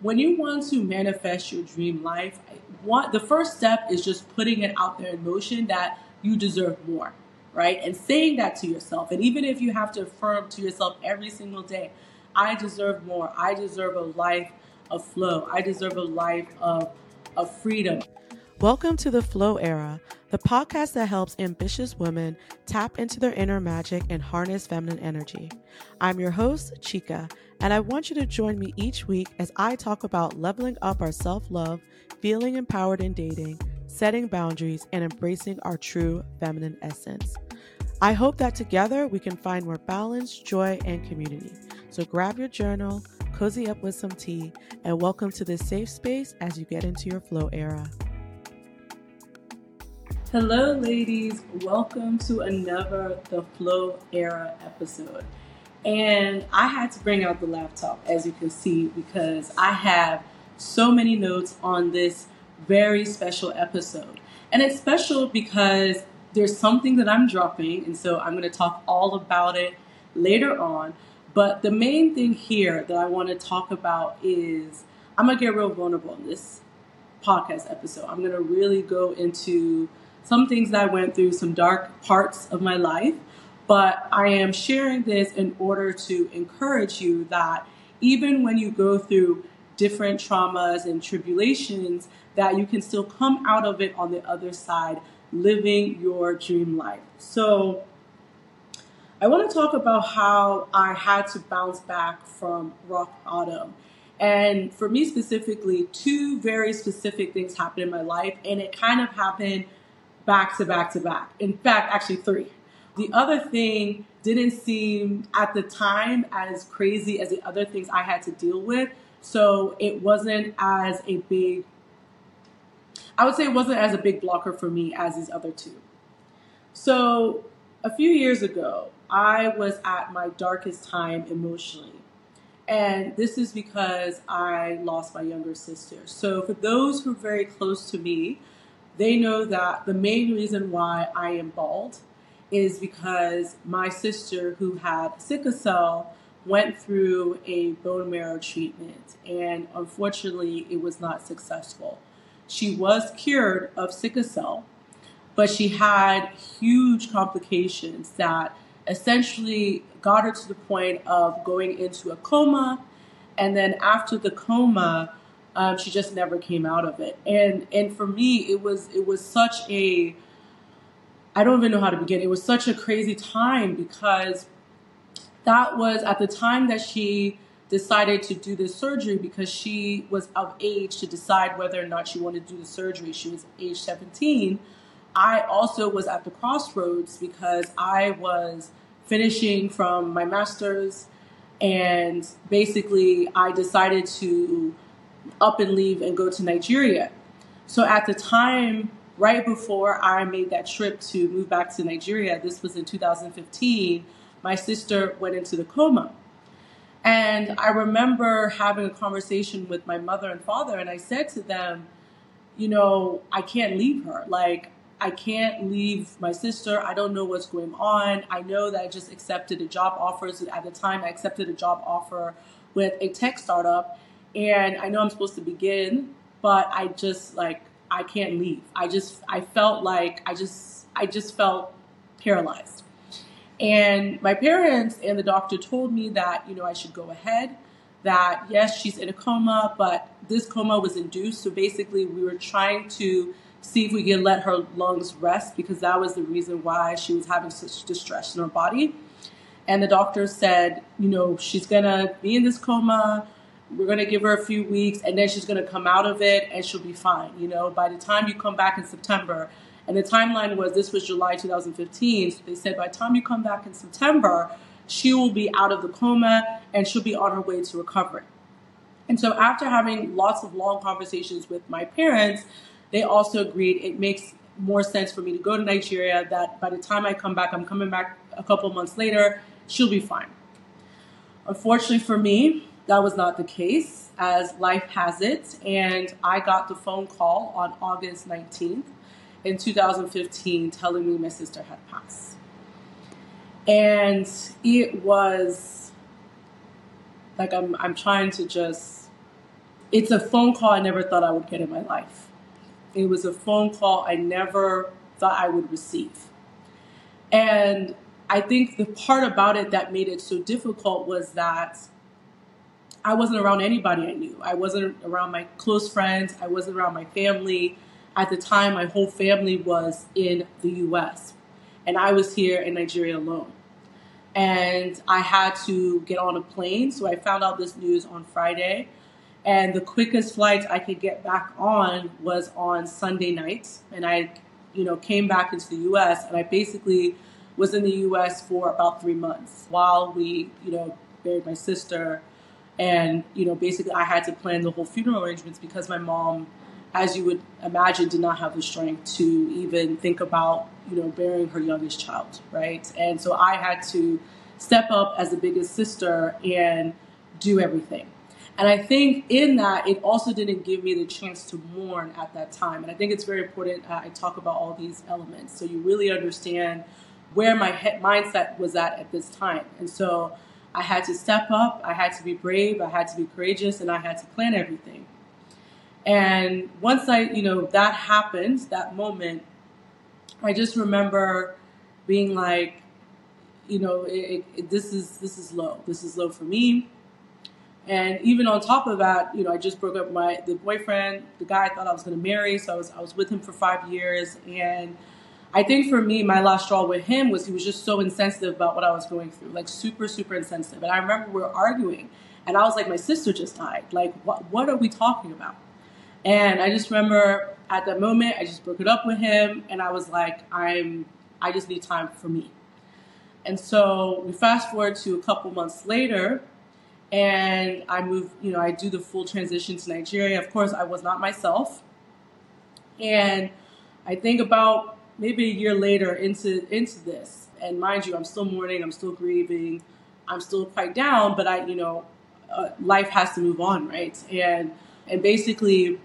when you want to manifest your dream life, one, the first step is just putting it out there in motion that you deserve more, right? And saying that to yourself. And even if you have to affirm to yourself every single day, I deserve more. I deserve a life of flow. I deserve a life of, of freedom. Welcome to the Flow Era, the podcast that helps ambitious women tap into their inner magic and harness feminine energy. I'm your host, Chica, and I want you to join me each week as I talk about leveling up our self love, feeling empowered in dating, setting boundaries, and embracing our true feminine essence. I hope that together we can find more balance, joy, and community. So grab your journal, cozy up with some tea, and welcome to this safe space as you get into your flow era. Hello, ladies. Welcome to another The Flow Era episode. And I had to bring out the laptop, as you can see, because I have so many notes on this very special episode. And it's special because there's something that I'm dropping, and so I'm going to talk all about it later on. But the main thing here that I want to talk about is I'm going to get real vulnerable in this podcast episode. I'm going to really go into some things that I went through, some dark parts of my life. But I am sharing this in order to encourage you that even when you go through different traumas and tribulations, that you can still come out of it on the other side living your dream life. So, I want to talk about how I had to bounce back from rock bottom. And for me specifically, two very specific things happened in my life, and it kind of happened back to back to back. In fact, actually, three. The other thing didn't seem at the time as crazy as the other things I had to deal with. So it wasn't as a big, I would say it wasn't as a big blocker for me as these other two. So a few years ago, I was at my darkest time emotionally. And this is because I lost my younger sister. So for those who are very close to me, they know that the main reason why I am bald is because my sister, who had sickle cell, went through a bone marrow treatment, and unfortunately, it was not successful. She was cured of sickle cell, but she had huge complications that essentially got her to the point of going into a coma. And then after the coma, um, she just never came out of it. And and for me, it was it was such a I don't even know how to begin. It was such a crazy time because that was at the time that she decided to do this surgery because she was of age to decide whether or not she wanted to do the surgery. She was age 17. I also was at the crossroads because I was finishing from my master's and basically I decided to up and leave and go to Nigeria. So at the time right before I made that trip to move back to Nigeria, this was in 2015, my sister went into the coma. And I remember having a conversation with my mother and father, and I said to them, you know, I can't leave her. Like, I can't leave my sister. I don't know what's going on. I know that I just accepted a job offer. So at the time, I accepted a job offer with a tech startup. And I know I'm supposed to begin, but I just like I can't leave. I just I felt like I just I just felt paralyzed. And my parents and the doctor told me that, you know, I should go ahead, that yes, she's in a coma, but this coma was induced. So basically we were trying to see if we can let her lungs rest because that was the reason why she was having such distress in her body. And the doctor said, you know, she's gonna be in this coma we're going to give her a few weeks and then she's going to come out of it and she'll be fine you know? By the time you come back in september and the timeline was this was july 2015 so they said by the time you come back in september she will be out of the coma and she'll be on her way to recovery. And so after having lots of long conversations with my parents they also agreed it makes more sense for me to go to nigeria that by the time i come back i'm coming back a couple months later she'll be fine. Unfortunately for me that was not the case, as life has it. And I got the phone call on August 19th in 2015 telling me my sister had passed. And it was like I'm, I'm trying to just it's a phone call I never thought I would get in my life. It was a phone call I never thought I would receive. And I think the part about it that made it so difficult was that I wasn't around anybody I knew. I wasn't around my close friends. I wasn't around my family. At the time, my whole family was in the US, and I was here in Nigeria alone. And I had to get on a plane, so I found out this news on Friday. And the quickest flight I could get back on was on Sunday night. And I, you know, came back into the US, and I basically was in the US for about three months while we, you know, buried my sister. And, you know, basically I had to plan the whole funeral arrangements because my mom, as you would imagine, did not have the strength to even think about, you know, burying her youngest child, right? And so I had to step up as the biggest sister and do everything. And I think in that, it also didn't give me the chance to mourn at that time. And I think it's very important uh, I talk about all these elements so you really understand where my head mindset was at at this time. And so I had to step up, I had to be brave, I had to be courageous, and I had to plan everything. And once I, you know, that happened, that moment, I just remember being like, you know, it, it, this is this is low. This is low for me. And even on top of that, you know, I just broke up my the boyfriend, the guy I thought I was going to marry. So I was I was with him for five years, and I think for me, my last straw with him was he was just so insensitive about what I was going through, like super, super insensitive. And I remember we were arguing, and I was like, my sister just died. Like, what, what are we talking about? And I just remember at that moment, I just broke it up with him, and I was like, I'm, I just need time for me. And so we fast forward to a couple months later, and I move, you know, I do the full transition to Nigeria. Of course, I was not myself. And I think about maybe a year later into into this, and mind you, I'm still mourning, I'm still grieving, I'm still quite down, but I, you know, uh, life has to move on, right? And and basically,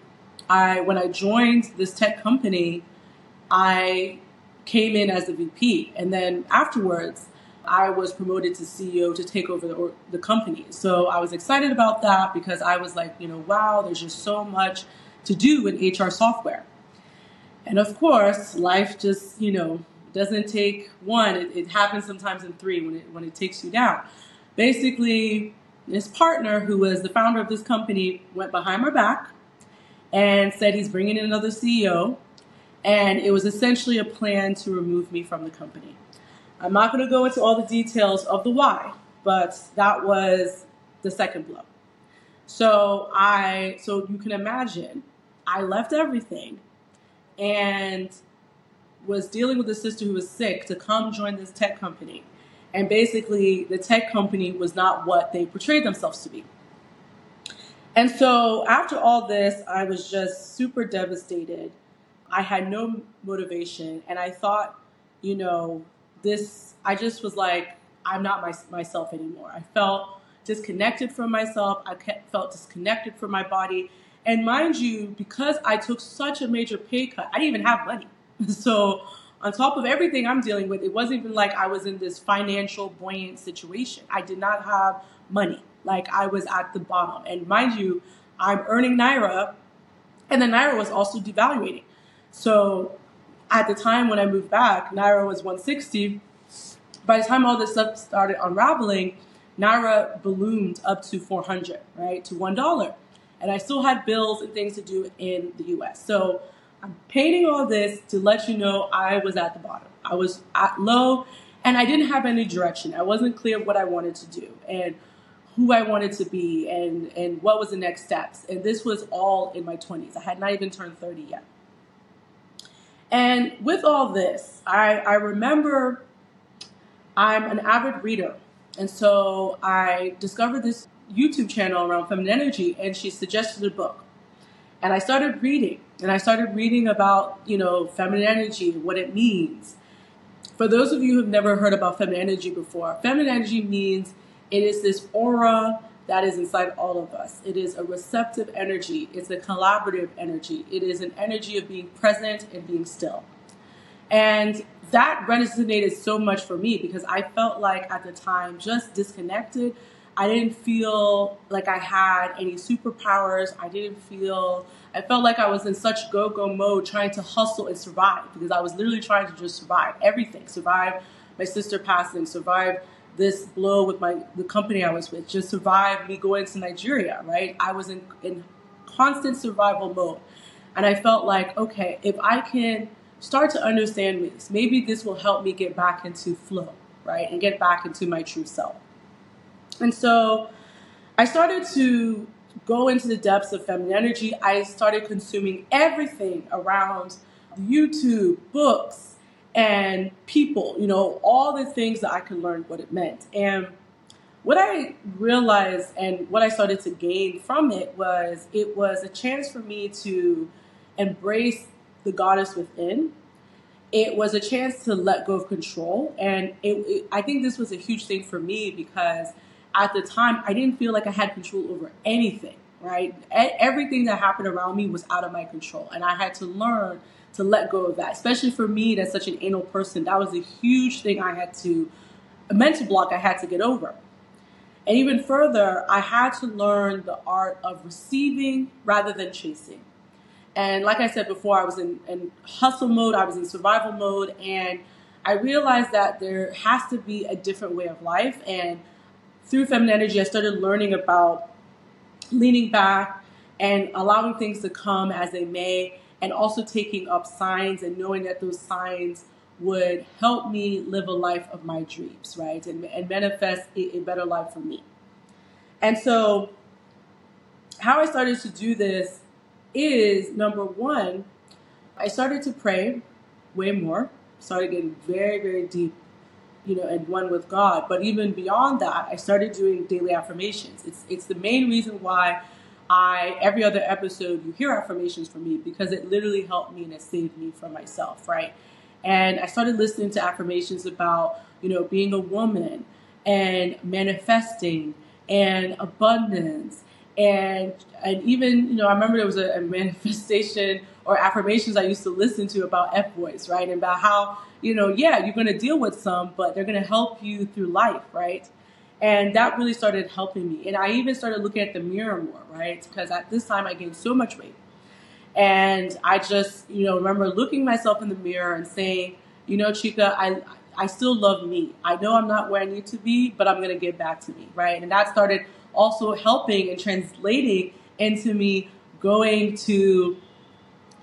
I when I joined this tech company, I came in as a VP, and then afterwards. I was promoted to CEO to take over the, the company. So I was excited about that because I was like, you know, wow, there's just so much to do in HR software. And of course, life just, you know, doesn't take one. It, it, happens sometimes in three when it, when it takes you down. Basically, this partner, who was the founder of this company, went behind my back and said he's bringing in another CEO. And it was essentially a plan to remove me from the company. I'm not going to go into all the details of the why, but that was the second blow. So I, so you can imagine, I left everything and was dealing with a sister who was sick to come join this tech company. And basically, the tech company was not what they portrayed themselves to be. And so, after all this, I was just super devastated. I had no motivation, and I thought, you know, this, I just was like, I'm not my, myself anymore. I felt disconnected from myself, I felt disconnected from my body. And mind you, because I took such a major pay cut, I didn't even have money. So, on top of everything I'm dealing with, it wasn't even like I was in this financial buoyant situation. I did not have money. Like I was at the bottom. And mind you, I'm earning Naira, and the Naira was also devaluating. So, at the time when I moved back, Naira was 160. By the time all this stuff started unraveling, Naira ballooned up to 400, right, to $1 and I still had bills and things to do in the US. So I'm painting all this to let you know I was at the bottom. I was at low and I didn't have any direction. I wasn't clear what I wanted to do and who I wanted to be and, and what was the next steps. And this was all in my 20s. I had not even turned 30 yet. And with all this, I, I remember I'm an avid reader. And so I discovered this YouTube channel around feminine energy, and she suggested a book. And I started reading, and I started reading about, you know, feminine energy, what it means. For those of you who've never heard about feminine energy before, feminine energy means it is this aura that is inside all of us. It is a receptive energy, it's a collaborative energy, it is an energy of being present and being still. And that resonated so much for me because I felt like at the time just disconnected I didn't feel like I had any superpowers. I didn't feel, I felt like I was in such go go mode trying to hustle and survive because I was literally trying to just survive everything. Survive my sister passing, survive this blow with my the company I was with, just survive me going to Nigeria, right? I was in, in constant survival mode. And I felt like, okay, if I can start to understand this, maybe this will help me get back into flow, right? And get back into my true self. And so I started to go into the depths of feminine energy. I started consuming everything around YouTube, books, and people, you know, all the things that I could learn what it meant. And what I realized and what I started to gain from it was it was a chance for me to embrace the goddess within. It was a chance to let go of control. And it, it, I think this was a huge thing for me because at the time I didn't feel like I had control over anything, right? Everything that happened around me was out of my control. And I had to learn to let go of that, especially for me that's such an anal person. That was a huge thing I had to, a mental block I had to get over. And even further, I had to learn the art of receiving rather than chasing. And like I said before, I was in, in hustle mode, I was in survival mode, and I realized that there has to be a different way of life. And through feminine energy, I started learning about leaning back and allowing things to come as they may, and also taking up signs and knowing that those signs would help me live a life of my dreams, right? And, and manifest a, a better life for me. And so, how I started to do this is number one, I started to pray way more, started getting very, very deep, you know, and one with God. But even beyond that, I started doing daily affirmations. It's it's the main reason why I every other episode you hear affirmations from me because it literally helped me and it saved me from myself, right? And I started listening to affirmations about, you know, being a woman and manifesting and abundance and and even you know I remember there was a, a manifestation or affirmations I used to listen to about F boys, right? And about how you know yeah you're going to deal with some, but they're going to help you through life, right? And that really started helping me. And I even started looking at the mirror more, right? Because at this time I gained so much weight. And I just, you know, remember looking myself in the mirror and saying, you know, Chica, I I still love me. I know I'm not where I need to be, but I'm gonna get back to me, right? And that started also helping and translating into me going to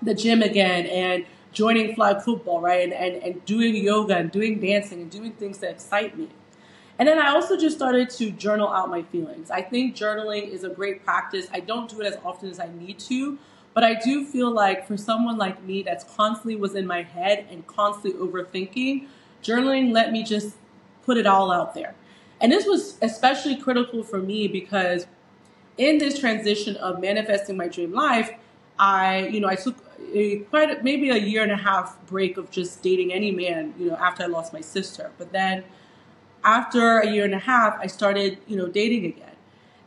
the gym again and joining flag football, right? And, and, and doing yoga and doing dancing and doing things that excite me. And then I also just started to journal out my feelings. I think journaling is a great practice. I don't do it as often as I need to, but I do feel like for someone like me that's constantly was in my head and constantly overthinking, journaling let me just put it all out there. And this was especially critical for me because in this transition of manifesting my dream life, I, you know, I took a, quite a, maybe a year and a half break of just dating any man, you know, after I lost my sister. But then after a year and a half, I started, you know, dating again.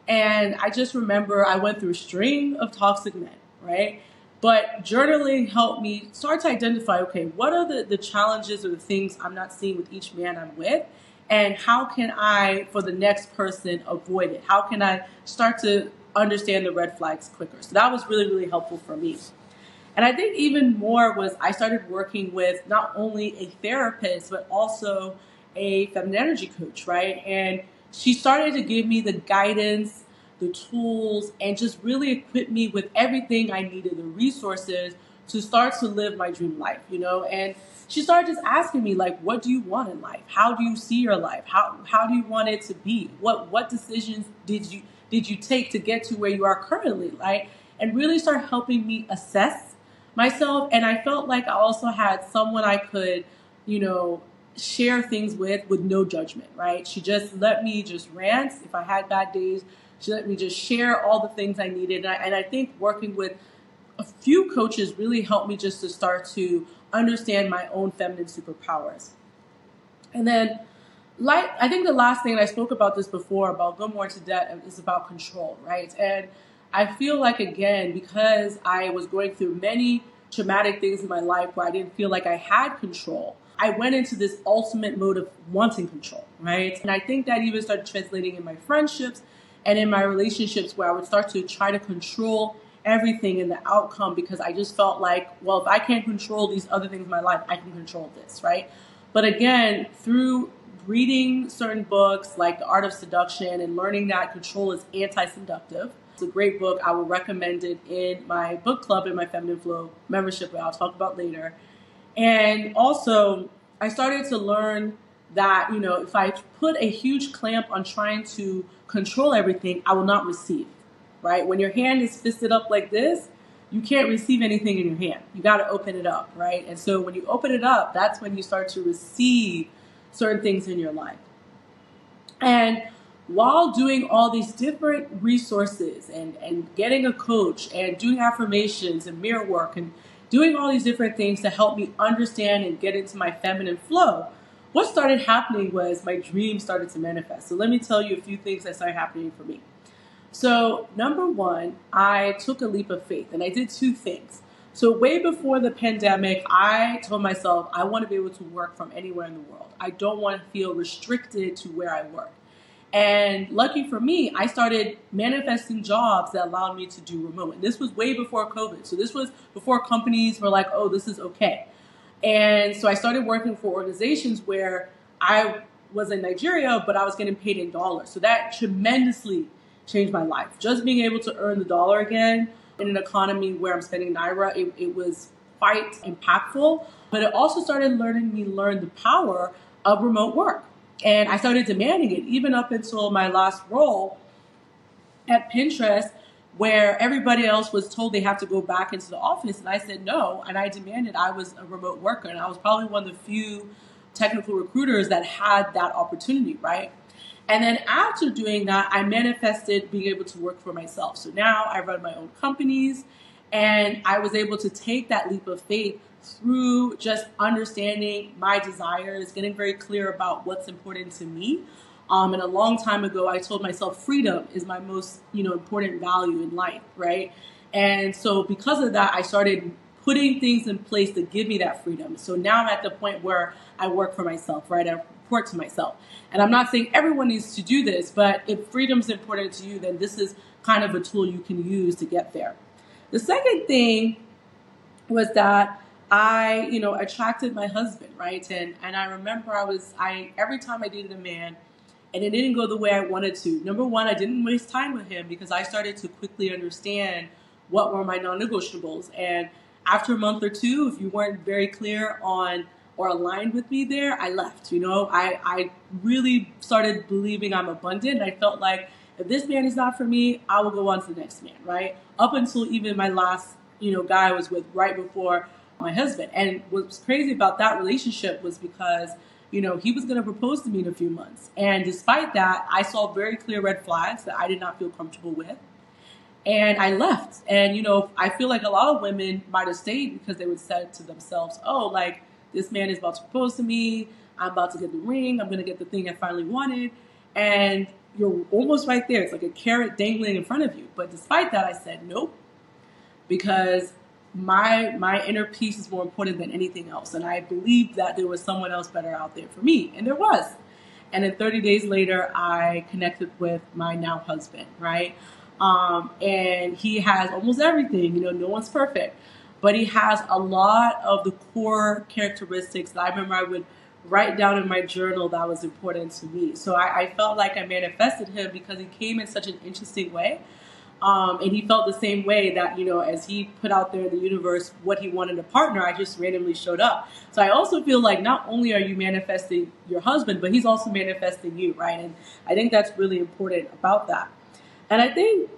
And I just remember I went through a string of toxic men right? But journaling helped me start to identify okay, what are the, the challenges or the things I'm not seeing with each man I'm with? And how can I, for the next person, avoid it? How can I start to understand the red flags quicker? So that was really, really helpful for me. And I think even more was I started working with not only a therapist, but also a feminine energy coach, right? And she started to give me the guidance the tools, and just really equip me with everything I needed, the resources to start to live my dream life, you know? And she started just asking me, like, what do you want in life? How do you see your life? How how do you want it to be? What what decisions did you did you take to get to where you are currently? Like, and really start helping me assess myself. And I felt like I also had someone I could, you know, share things with with no judgment, right? She just let me just rant if I had bad days. She let me just share all the things I needed. And I, and I think working with a few coaches really helped me just to start to understand my own feminine superpowers. And then, like, I think the last thing, I spoke about this before about Go More to Debt, is about control, right? And I feel like, again, because I was going through many traumatic things in my life where I didn't feel like I had control, I went into this ultimate mode of wanting control, right? And I think that even started translating in my friendships and in my relationships where I would start to try to control everything in the outcome because I just felt like, well, if I can't control these other things in my life, I can control this, right? But again, through reading certain books like The Art of Seduction and learning that control is anti seductive, it's a great book. I will recommend it in my book club in my Feminine Flow membership, that I'll talk about later. And also, I started to learn that, you know, if I put a huge clamp on trying to control everything, I will not receive, right? When your hand is fisted up like this, you can't receive anything in your hand. You got to open it up, right? And so when you open it up, that's when you start to receive certain things in your life. And while doing all these different resources and, and getting a coach and doing affirmations and mirror work and doing all these different things to help me understand and get into my feminine flow, what started happening was my dreams started to manifest. So let me tell you a few things that started happening for me. So, number one, I took a leap of faith and I did two things. So, way before the pandemic, I told myself I want to be able to work from anywhere in the world. I don't want to feel restricted to where I work. And lucky for me, I started manifesting jobs that allowed me to do remote. And this was way before COVID. So, this was before companies were like, oh, this is okay. And so, I started working for organizations where I was in Nigeria, but I was getting paid in dollars. So, that tremendously changed my life. Just being able to earn the dollar again in an economy where I'm spending Naira, it, it was quite impactful. But it also started learning me learn the power of remote work. And I started demanding it even up until my last role at Pinterest, where everybody else was told they have to go back into the office. And I said no. And I demanded I was a remote worker. And I was probably one of the few technical recruiters that had that opportunity, right? And then after doing that, I manifested being able to work for myself. So now I run my own companies and I was able to take that leap of faith through just understanding my desires, getting very clear about what's important to me. Um, and a long time ago, I told myself freedom is my most, you know, important value in life, right? And so because of that, I started putting things in place to give me that freedom. So now I'm at the point where I work for myself, right? I to myself. And I'm not saying everyone needs to do this, but if freedom's important to you, then this is kind of a tool you can use to get there. The second thing was that I, you know, attracted my husband, right? And and I remember I was I every time I dated a man and it didn't go the way I wanted to. Number one, I didn't waste time with him because I started to quickly understand what were my non-negotiables. And after a month or two, if you weren't very clear on or aligned with me there, I left. You know, I, I really started believing I'm abundant. I felt like if this man is not for me, I will go on to the next man, right? Up until even my last, you know, guy I was with right before my husband. And what's crazy about that relationship was because, you know, he was going to propose to me in a few months. And despite that, I saw very clear red flags that I did not feel comfortable with. And I left. And, you know, I feel like a lot of women might have stayed because they would say to themselves, oh, like, this man is about to propose to me. I'm about to get the ring. I'm going to get the thing I finally wanted. And you're almost right there. It's like a carrot dangling in front of you. But despite that, I said nope because my my inner peace is more important than anything else. And I believed that there was someone else better out there for me, and there was. And then 30 days later, I connected with my now husband, right? Um, and he has almost everything. You know, no one's perfect but he has a lot of the core characteristics that I remember I would write down in my journal that was important to me. So I, I felt like I manifested him because he came in such an interesting way. Um, and he felt the same way that, you know, as he put out there in the universe what he wanted a partner, I just randomly showed up. So I also feel like not only are you manifesting your husband, but he's also manifesting you, right? And I think that's really important about that. And I think,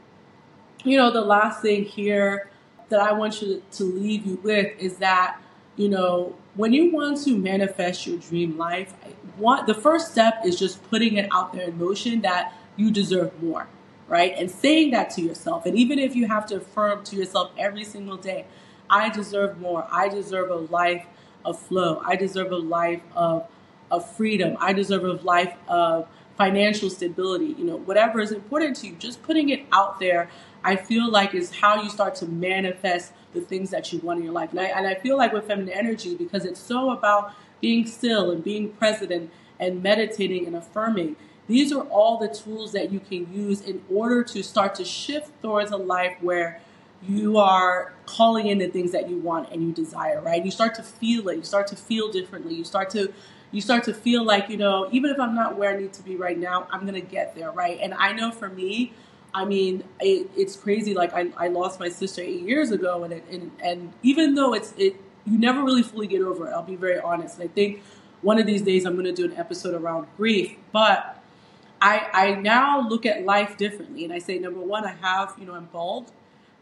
you know, the last thing here that I want you to leave you with is that, you know, when you want to manifest your dream life, want, the first step is just putting it out there in motion that you deserve more, right? And saying that to yourself. And even if you have to affirm to yourself every single day, I deserve more. I deserve a life of flow. I deserve a life of, of freedom. I deserve a life of financial stability. You know, whatever is important to you, just putting it out there I feel like is how you start to manifest the things that you want in your life. And I, and I feel like with feminine energy, because it's so about being still and being present and, and meditating and affirming. These are all the tools that you can use in order to start to shift towards a life where you are calling in the things that you want and you desire, right? You start to feel it. You start to feel differently. You start to you start to feel like, you know, even if I'm not where I need to be right now, I'm going to get there, right? And I know for me, I mean, it, it's crazy. Like I, I lost my sister eight years ago, and it, and and even though it's it, you never really fully get over it. I'll be very honest. I think one of these days I'm going to do an episode around grief, but I I now look at life differently, and I say number one, I have you know I'm bald,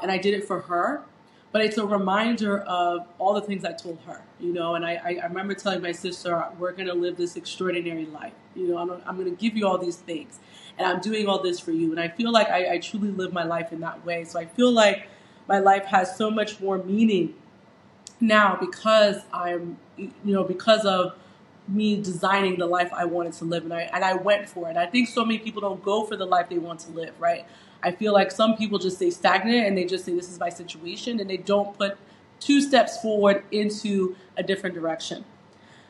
and I did it for her, but it's a reminder of all the things I told her, you know. And I, I remember telling my sister, we're going to live this extraordinary life. You know, I'm, I'm going to give you all these things, and I'm doing all this for you. And I feel like I, I truly live my life in that way. So I feel like my life has so much more meaning now because I'm, you know, because of me designing the life I wanted to live, and I and I went for it. I think so many people don't go for the life they want to live, right? I feel like some people just stay stagnant and they just say, this is my situation, and they don't put two steps forward into a different direction.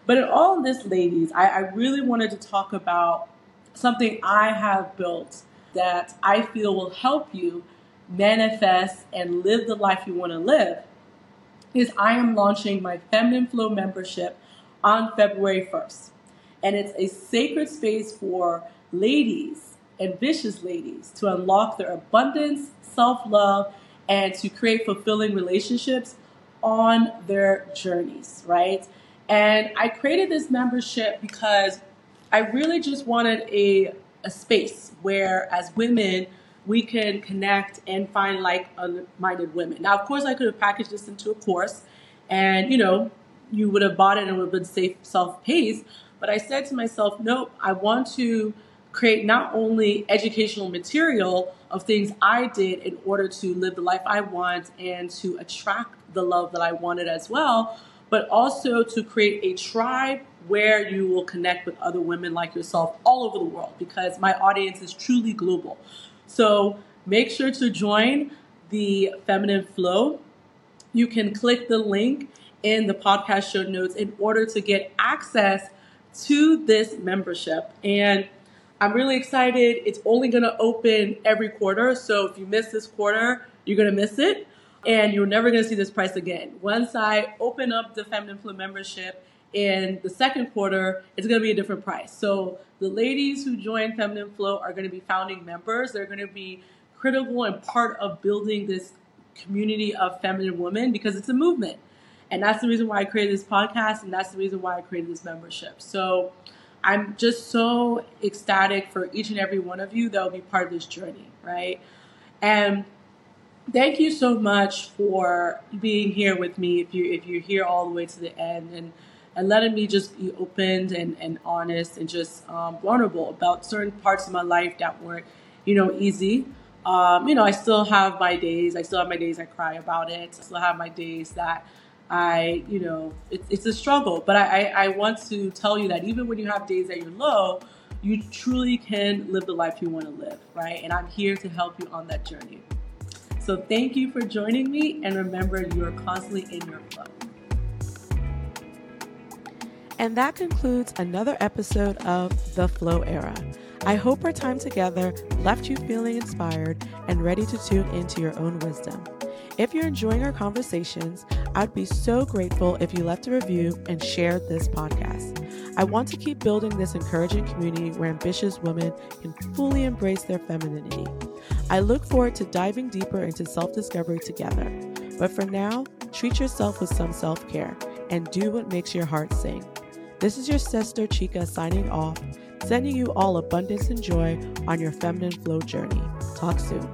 But in all of this, ladies, I, I really wanted to talk about something I have built that I feel will help you manifest and live the life you want to live. Is I am launching my Feminine Flow membership on February 1st. And it's a sacred space for ladies ambitious ladies to unlock their abundance, self love, and to create fulfilling relationships on their journeys, right? And I created this membership because I really just wanted a, a space where, as women, we can connect and find like minded women. Now, of course, I could have packaged this into a course and, you know, you would have bought it and it would have been safe, self paced. But I said to myself, nope, I want to create not only educational material of things I did in order to live the life I want and to attract the love that I wanted as well, but also to create a tribe where you will connect with other women like yourself all over the world because my audience is truly global. So make sure to join the Feminine Flow. You can click the link in the podcast show notes in order to get access to this membership. And I'm really excited. It's only going to open every quarter. So if you miss this quarter, you're going to miss it. And you're never going to see this price again. Once I open up the Feminine Flow membership in the second quarter, it's going to be a different price. So the ladies who join Feminine Flow are going to be founding members. They're going to be critical and part of building this community of feminine women because it's a movement. And that's the reason why I created this podcast and that's the reason why I created this membership. So I'm just so ecstatic for each and every one of you that will be part of this journey, right? And thank you so much for being here with me. If you if you're here all the way to the end and and letting me just be open and, and honest and just um, vulnerable about certain parts of my life that weren't, you know, easy. Um, you know, I still have my days. I still have my days I cry about it. I still have my days that I, you know, it, it's a struggle. But I, I, I want to tell you that even when you have days that you're low, you truly can live the life you want to live, right? And I'm here to help you on that journey. So thank you for joining me, and remember, you are constantly in your flow. And that concludes another episode of The Flow Era. I hope our time together left you feeling inspired and ready to tune into your own wisdom. If you're enjoying our conversations, I'd be so grateful if you left a review and shared this podcast. I want to keep building this encouraging community where ambitious women can fully embrace their femininity. I look forward to diving deeper into self discovery together. But for now, treat yourself with some self care and do what makes your heart sing. This is your sister Chica signing off, sending you all abundance and joy on your feminine flow journey. Talk soon.